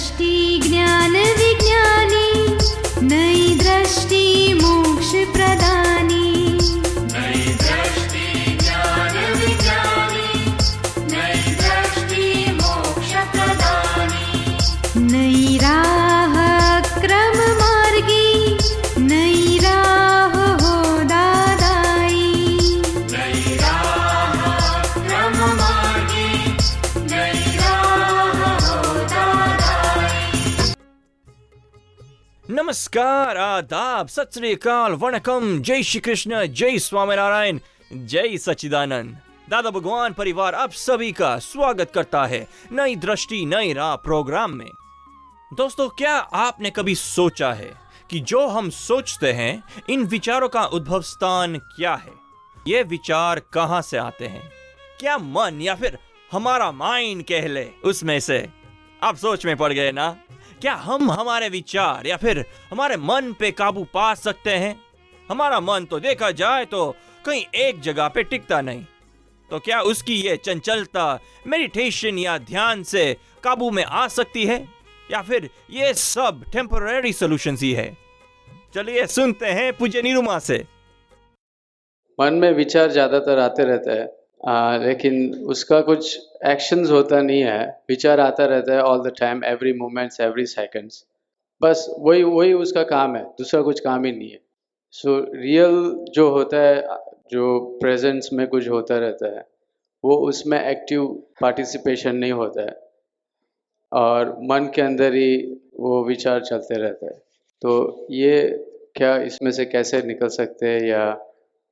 दृष्टि नमस्कार, आदाब, सत वणकम, जय श्री कृष्ण, जय स्वामीनारायण, जय सच्चिदानंद। दादा भगवान परिवार आप सभी का स्वागत करता है नई दृष्टि, नई राह प्रोग्राम में। दोस्तों, क्या आपने कभी सोचा है कि जो हम सोचते हैं, इन विचारों का उद्भव स्थान क्या है? ये विचार कहाँ से आते हैं? क्या मन या फिर हमारा माइंड कह ले उसमें से? आप सोच में पड़ गए ना? क्या हम हमारे विचार या फिर हमारे मन पे काबू पा सकते हैं? हमारा मन तो देखा जाए तो कहीं एक जगह पे टिकता नहीं। तो क्या उसकी ये चंचलता मेडिटेशन या ध्यान से काबू में आ सकती है? या फिर ये सब टेम्पररी सोल्यूशन ही है? चलिए सुनते हैं पूज्य निरुमा से। मन में विचार ज़्यादातर आते रहते है। आ, लेकिन उसका कुछ एक्शंस होता नहीं है। विचार आता रहता है all the time every moments every seconds बस वही वही उसका काम है दूसरा कुछ काम ही नहीं है। सो so, रियल जो होता है जो प्रेजेंस में कुछ होता रहता है वो उसमें एक्टिव पार्टिसिपेशन नहीं होता है। और मन के अंदर ही वो विचार चलते रहता है। तो ये क्या इसमें से कैसे निकल सकते हैं या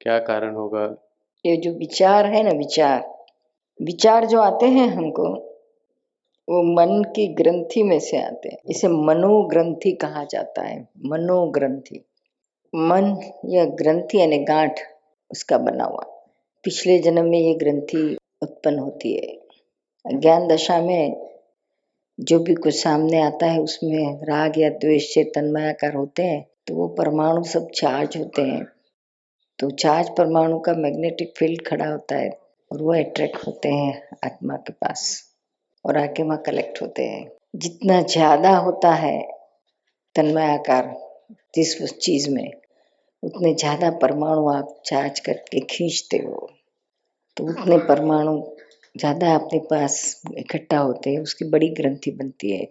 क्या कारण होगा? ये जो विचार है ना, विचार। विचार जो आते हैं हमको, वो मन की ग्रंथि में से आते हैं। इसे मनोग्रंथि कहा जाता है, मनोग्रंथि। मन या ग्रंथि यानी गांठ, उसका बना हुआ। पिछले जन्म में ये ग्रंथि उत्पन्न होती है। ज्ञान दशा में जो भी कुछ सामने आता है, उसमें राग या द्वेष से तन्मयाकार होते हैं तो वो परमाणु सब चार्ज होते हैं। तो चार्ज परमाणु का मैग्नेटिक फ़ील्ड खड़ा होता है और वो अट्रैक्ट होते हैं आत्मा के पास और आके वहाँ कलेक्ट होते हैं। जितना ज़्यादा होता है तन्मय आकार जिस उस चीज़ में, उतने ज़्यादा परमाणु आप चार्ज करके खींचते हो। तो उतने परमाणु ज़्यादा अपने पास इकट्ठा होते हैं, उसकी बड़ी ग्रंथि बनती है।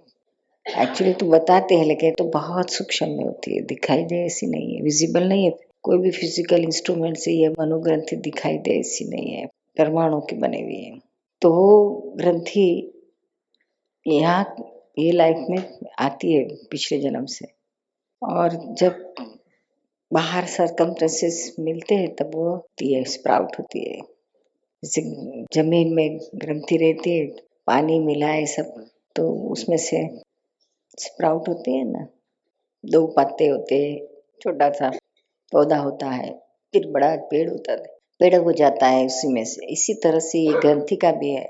एक्चुअली तो बताते हैं, लेकिन तो बहुत सूक्ष्म में होती है, दिखाई दे ऐसी नहीं है विजिबल नहीं है। कोई भी फ़िज़िकल इंस्ट्रूमेंट से यह मनोग्रंथि दिखाई दे, ऐसी नहीं है। परमाणु की बनी हुई है। तो वो ग्रंथि यहाँ, ये लाइफ में आती है पिछले जन्म से। और जब बाहर सरकमटेंसेस मिलते हैं, तब वो होती है स्प्राउट होती है। जैसे ज़मीन में ग्रंथि रहती है, पानी, मिलाए सब तो उसमें से स्प्राउट होती है ना। दो पत्ते होते हैं, छोटा सा। पौधा होता है, फिर बड़ा पेड़ होता है, पेड़ हो जाता है उसी में से। इसी तरह से ये ग्रंथि का भी है।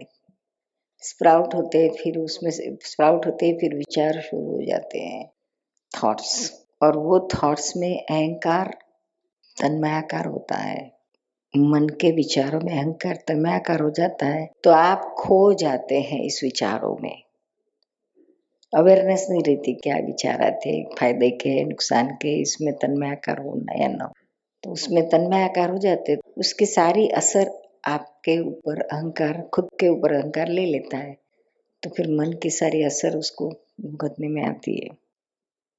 स्प्राउट होते हैं, फिर उसमें से स्प्राउट होते हैं, फिर विचार शुरू हो जाते हैं। थॉट्स। और वो थॉट्स में अहंकार, तन्मयाकार होता है। मन के विचारों में अहंकार, तन्मयाकार हो जाता है। तो आप खो जाते हैं इस विचारों में। अवेयरनेस नहीं रहती क्या विचार आते फ़ायदे के नुकसान के इसमें तन्मयाकार होना या ना। हो तो उसमें तन्मय आकार हो जाते उसकी सारी असर आपके ऊपर अहंकार, खुद के ऊपर अहंकार ले लेता है। तो फिर मन की सारी असर उसको भुगतने में आती है।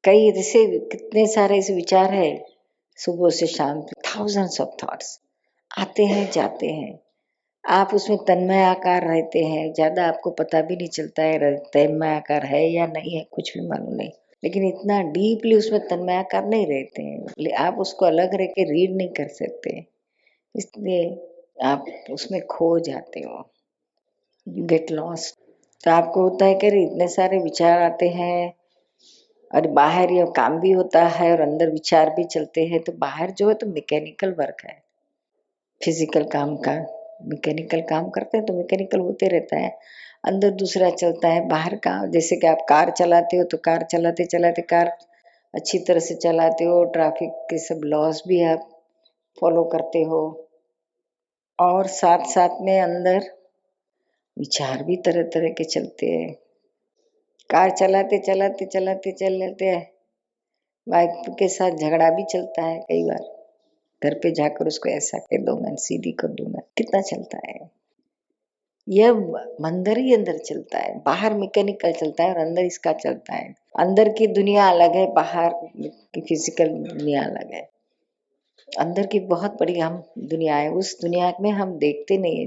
कई जैसे कितने सारे ऐसे विचार है, सुबह से शाम थाउजेंड्स ऑफ़ थॉट्स आते हैं, जाते हैं। आप उसमें तन्मय आकार रहते हैं। ज़्यादा आपको पता भी नहीं चलता है तन्मय आकार है या नहीं है, कुछ भी मालूम नहीं। लेकिन इतना डीपली उसमें तन्मय आकार नहीं रहते हैं। आप उसको अलग रह के रीड नहीं कर सकते। इसलिए आप उसमें खो जाते हो। यू गेट लॉस्ट तो आपको होता है कि अरे, इतने सारे विचार आते हैं और बाहर ये काम भी होता है और अंदर विचार भी चलते हैं। तो बाहर जो है तो मैकेनिकल वर्क है। फ़िज़िकल काम का। मैकेनिकल काम करते हैं तो मैकेनिकल होते रहता है। अंदर दूसरा चलता है, बाहर का। जैसे कि आप कार चलाते हो तो कार चलाते चलाते कार अच्छी तरह से चलाते हो ट्रैफ़िक के सब लॉस भी आप फॉलो करते हो। और साथ साथ में अंदर विचार भी तरह तरह के चलते हैं। कार चलाते चलाते चलाते चलाते बाइक के साथ झगड़ा भी चलता है कई बार। घर पे जाकर उसको ऐसा कर दूँगा सीधी कर दूँगा कितना चलता है? यह अंदर ही अंदर चलता है, बाहर मैकेनिकल चलता है और अंदर इसका चलता है। अंदर की दुनिया अलग है, बाहर की फ़िज़िकल दुनिया अलग है। अंदर की बहुत बड़ी हम दुनिया है, उस दुनिया में हम देखते नहीं है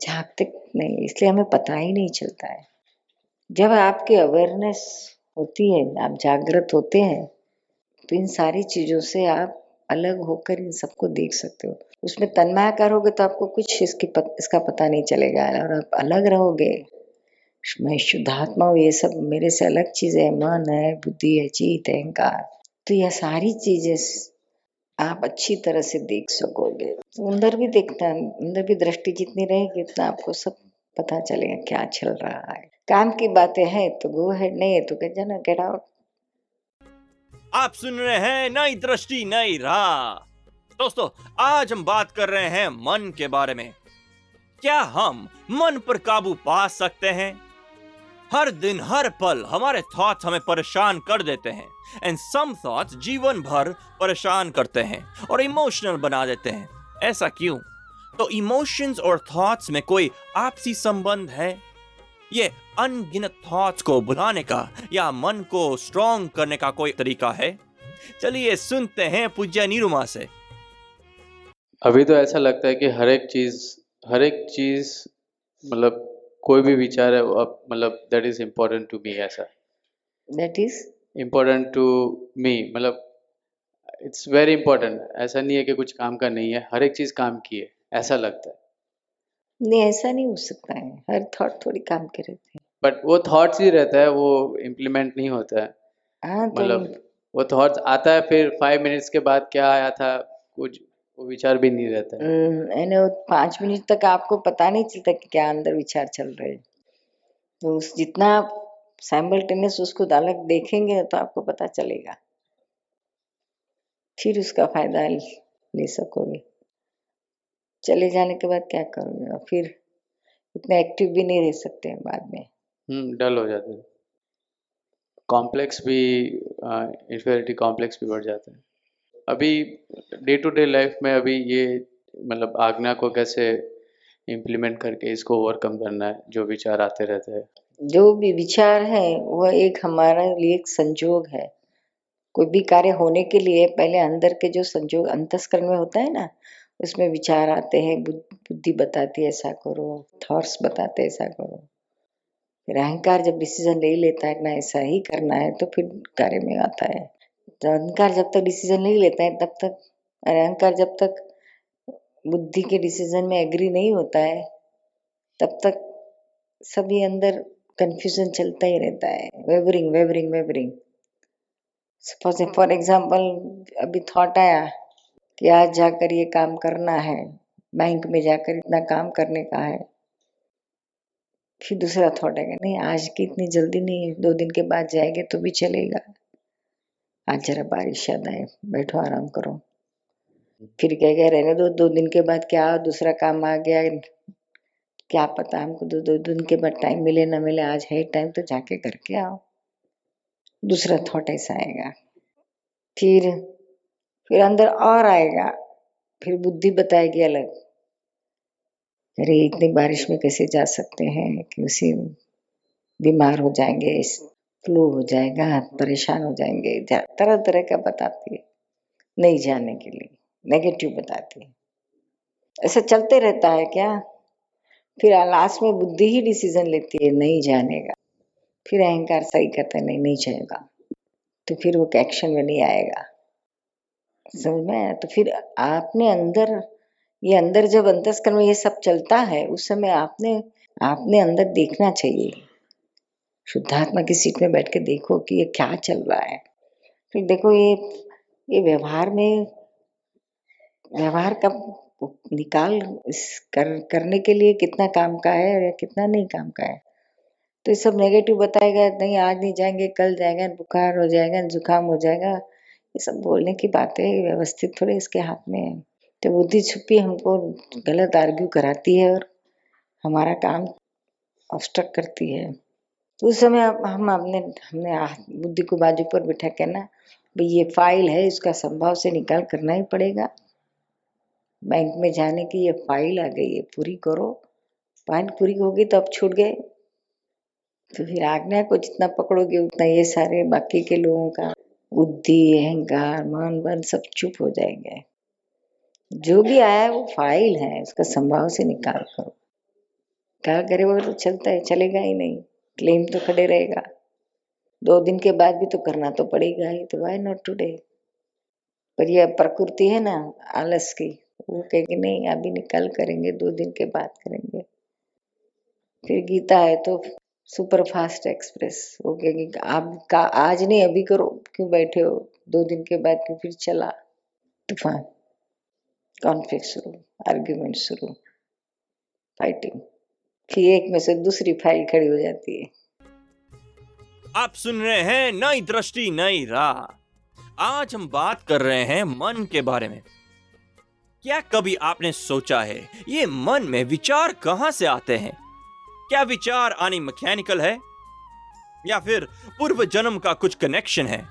झांकते नहीं इसलिए हमें पता ही नहीं चलता है। जब आपकी अवेयरनेस होती है, आप जागृत होते हैं तो इन सारी चीज़ों से आप अलग होकर इन सबको देख सकते हो। उसमें तन्मायाकार होगे तो आपको कुछ इसकी पत, इसका पता नहीं चलेगा और आप अलग रहोगे। मैं शुद्धात्मा हूँ ये सब मेरे से अलग चीज़ें है। मन है बुद्धि है चित है अहंकार। तो यह सारी चीज़ें आप अच्छी तरह से देख सकोगे। तो अंदर भी देखना अंदर भी दृष्टि जितनी रहेगी उतना आपको सब पता चलेगा क्या चल रहा है। काम की बातें हैं तो गो हेड नहीं है तो कह जाना गेट आउट आप सुन रहे हैं नई दृष्टि, नई राह। दोस्तों, आज हम बात कर रहे हैं मन के बारे में। क्या हम मन पर काबू पा सकते हैं? हर दिन, हर पल हमारे थॉट्स हमें परेशान कर देते हैं। एंड सम थॉट्स जीवन भर परेशान करते हैं और इमोशनल बना देते हैं। ऐसा क्यों? तो इमोशंस और थॉट्स में कोई आपसी संबंध है? ये अनगिनत थॉट्स को भुलाने का या मन को स्ट्रॉन्ग करने का कोई तरीका है? चलिए सुनते हैं पूज्य निरुमा से। अभी तो ऐसा लगता है कि हर एक चीज़ हर एक चीज़ मतलब कोई भी विचार है मतलब that is important to me ऐसा। That is important to me मतलब इट्स वेरी इम्पोर्टेंट ऐसा नहीं है कि कुछ काम का नहीं है हर एक चीज़ काम की है ऐसा लगता है। नहीं ऐसा नहीं हो सकता है। हर थॉट थोड़ी काम के रहते हैं। बट वो थॉट्स ही रहता है वो इम्प्लीमेंट नहीं होता है। हाँ तो मतलब वो थॉट्स आता है फिर फाइव मिनट्स के बाद क्या आया था कुछ वो विचार भी नहीं रहता है। हम्म, यानी वो पाँच मिनट तक आपको पता नहीं चलता कि क्या अंदर विचार चल रहे हैं। तो उस जितना आप साइमल्टेनियस उसको अलग देखेंगे तो आपको पता चलेगा। फिर उसका फ़ायदा ले सकोगे। चले जाने के बाद क्या करोगे? और फिर इतने एक्टिव भी नहीं रह सकते हैं बाद में। हम्म डल हो जाते हैं। कॉम्प्लेक्स भी इन्फेरिटी कॉम्प्लेक्स भी बढ़ जाता है। अभी डे टू डे लाइफ में अभी ये मतलब आज्ञा को कैसे इम्प्लीमेंट करके इसको ओवरकम करना है जो विचार आते रहते हैं? जो भी विचार है वह एक हमारे लिए एक संजोग है। कोई भी कार्य होने के लिए पहले अंदर के जो संजोग अंतस्करण में होता है ना उसमें विचार आते हैं, बुद्धि बताती है, ऐसा करो थॉट्स बताते ऐसा करो। फिर अहंकार जब डिसीज़न ले लेता है ना, ऐसा ही करना है तो फिर कार्य में आता है। तो अहंकार जब तक डिसीज़न नहीं लेता है, तब तक अहंकार जब तक बुद्धि के डिसीज़न में एग्री नहीं होता है, तब तक सभी अंदर कंफ्यूजन चलता ही रहता है। Wavering wavering wavering suppose for example अभी थॉट आया कि आज जाकर ये काम करना है, बैंक में जाकर इतना काम करने का है। फिर दूसरा थॉट आएगा, नहीं, आज की इतनी जल्दी नहीं दो दिन के बाद जाएँगे तो भी चलेगा। आज जरा बारिश याद आए, बैठो, आराम करो। फिर कहेगा रहने दो दो दिन के बाद क्या दूसरा काम आ गया? क्या पता हमको दो दो दिन के बाद टाइम मिले, ना मिले, आज है टाइम तो जाके करके आओ। दूसरा थॉट ऐसा आएगा। फिर फिर अंदर और आएगा, फिर बुद्धि बताएगी अलग। अरे, इतनी बारिश में कैसे जा सकते हैं कि उसी बीमार हो जाएँगे फ्लू हो जाएगा, परेशान हो जाएँगे। तरह तरह का बताती है, नहीं जाने के लिए नेगेटिव बताती है। ऐसा चलते रहता है क्या? फिर लास्ट में बुद्धि ही डिसीज़न लेती है, नहीं जाने का फिर अहंकार सही कहता है, नहीं नहीं जाएगा। तो फिर वो एक्शन में नहीं आएगा। समझ में आया? तो फिर आपने अंदर, ये अंदर जब अंतस्करण में ये सब चलता है, उस समय आपने आपने अंदर देखना चाहिए। शुद्धात्मा की सीट में बैठ के देखो कि ये क्या चल रहा है। फिर देखो ये ये व्यवहार में, व्यवहार का निकाल इस कर, करने के लिए कितना काम का है या कितना नहीं काम का है। तो ये सब नेगेटिव बताएगा, नहीं आज नहीं जाएँगे, कल जाएगा, बुखार हो जाएगा, जुकाम हो जाएगा ये सब बोलने की बातें व्यवस्थित थोड़े इसके हाथ में है। तो बुद्धि छुपी हमको गलत आर्ग्यू कराती है और हमारा काम ऑब्स्ट्रक्ट करती है। तो उस समय हम अपने, हमने बुद्धि को बाजू पर बिठा के ना, भाई ये फ़ाइल है, इसका संभाव से निकाल करना ही पड़ेगा। बैंक में जाने की ये फ़ाइल आ गई है, पूरी करो। फ़ाइल पूरी होगी तो अब छूट गए। तो फिर आज्ञा को जितना पकड़ोगे, उतना ये सारे बाकी के लोगों का बुद्धि, अहंकार, मन बन सब चुप हो जाएँगे। जो भी आया है वो फ़ाइल है, उसका संभाव से निकाल करो। क्या करे वो तो चलता है, चलेगा ही नहीं। क्लेम तो खड़े रहेगा। दो दिन के बाद भी तो करना तो पड़ेगा ही तो वाई नॉट टुडे पर यह प्रकृति है ना, आलस की, वो कहेगी नहीं, अभी निकल करेंगे, दो दिन के बाद करेंगे। फिर गीता है तो सुपर फास्ट एक्सप्रेस वो कहेगी आप का, आज नहीं, अभी करो। क्यों बैठे हो? दो दिन के बाद क्यों फिर चला? तूफ़ान। कॉन्फ्लिक्ट शुरू आर्ग्यूमेंट शुरू फाइटिंग फिर एक में से दूसरी फ़ाइल खड़ी हो जाती है। आप सुन रहे हैं नई दृष्टि, नई राह। आज हम बात कर रहे हैं मन के बारे में। क्या कभी आपने सोचा है, ये मन में विचार कहाँ से आते हैं? क्या विचार आनी मैकेनिकल है? या फिर पूर्व जन्म का कुछ कनेक्शन है?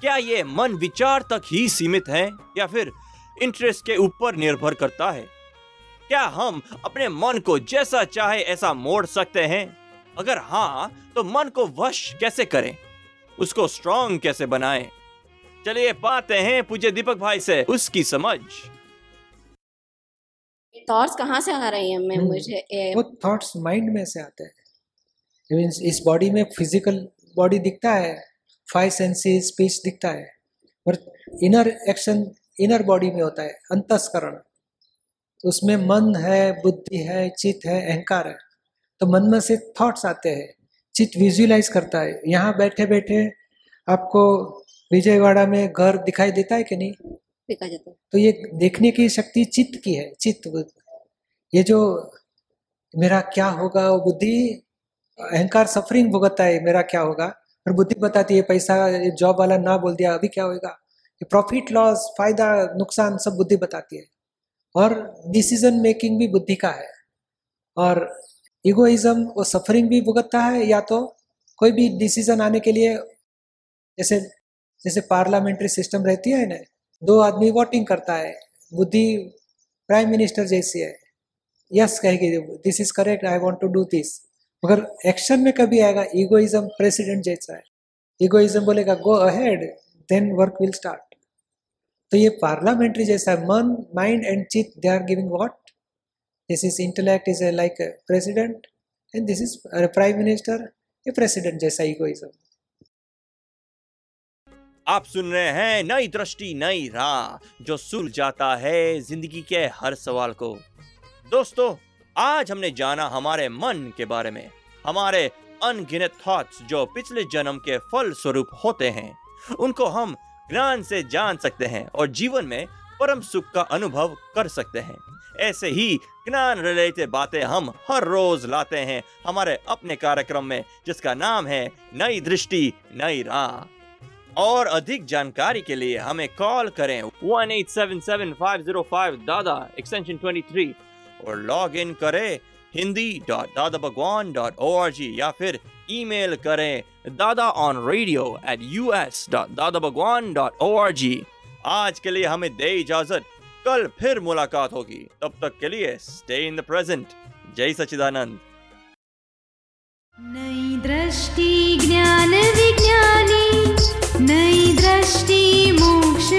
क्या ये मन विचार तक ही सीमित है? या फिर इंटरेस्ट के ऊपर निर्भर करता है? क्या हम अपने मन को जैसा चाहे ऐसा मोड़ सकते हैं? अगर हाँ तो मन को वश कैसे करें? उसको स्ट्रांग कैसे बनाएँ? चलिए, पाते हैं पूज्य दीपक भाई से उसकी समझ। थॉट्स कहाँ से आ रही हैं मैं हम्म, मुझे वो थॉट्स माइंड में से आते हैं। मीन्स इस बॉडी में फ़िज़िकल बॉडी दिखता है फाइव सेंसेस स्पीच दिखता है पर इनर एक्शन इनर बॉडी में होता है अंतस्करण। उसमें मन है बुद्धि है चित्त है अहंकार है। तो मन में से थॉट्स आते हैं। चित्त विजुअलाइज करता है। यहाँ बैठे बैठे आपको विजयवाड़ा में घर दिखाई देता है कि नहीं? देखा जाता है। तो ये देखने की शक्ति चित्त की है, चित्त ये जो मेरा क्या होगा, वो बुद्धि अहंकार सफरिंग भुगतता है, मेरा क्या होगा? और बुद्धि बताती है, पैसा जॉब वाला ना बोल दिया, अभी क्या होगा ये प्रॉफिट लॉस फ़ायदा, नुकसान सब बुद्धि बताती है। और डिसीज़न मेकिंग भी बुद्धि का है। और इगोइज्म वो सफरिंग भी भुगतता है, या तो कोई भी डिसीज़न आने के लिए, जैसे जैसे पार्लियामेंट्री सिस्टम रहती है ना दो आदमी वोटिंग करता है। बुद्धि प्राइम मिनिस्टर जैसी है। यस कहेगी this is correct I want to do this मगर एक्शन में कभी आएगा इगोइज्म प्रेसिडेंट जैसा है। इगोइज्म बोलेगा go ahead then work will start तो ये पार्लियामेंट्री जैसा है। मन माइंड एंड चित they are giving what this is intellect is like president and this is prime minister ये प्रेसिडेंट जैसा इगोइज्म आप सुन रहे हैं नई दृष्टि, नई राह, जो सुल जाता है ज़िंदगी के हर सवाल को। दोस्तों, आज हमने जाना हमारे मन के बारे में, हमारे अनगिनत थॉट्स जो पिछले जन्म के फल स्वरूप होते हैं, उनको हम ज्ञान से जान सकते हैं और जीवन में परम सुख का अनुभव कर सकते हैं। ऐसे ही ज्ञान रिलेटेड बातें हम हर रोज लाते हैं हमारे अपने कार्यक्रम में, जिसका नाम है नई दृष्टि, नई राह। और अधिक जानकारी के लिए हमें कॉल करें one eight seven seven five zero five Dada extension twenty three और लॉग इन करें Hindi dot Dada Bhagwan dot O R G या फिर ईमेल करें Dada on radio at U S dot Dada Bhagwan dot O R G आज के लिए हमें दे इजाज़त। कल फिर मुलाकात होगी। तब तक के लिए स्टे इन द प्रेजेंट जय सचिदानंद नई दृष्टि, ज्ञान विज्ञानी। दृष्टि मोक्ष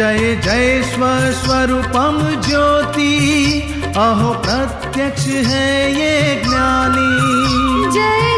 जय जय स्वस्वरूपम ज्योति। अहो प्रत्यक्ष है ये ज्ञानी। जय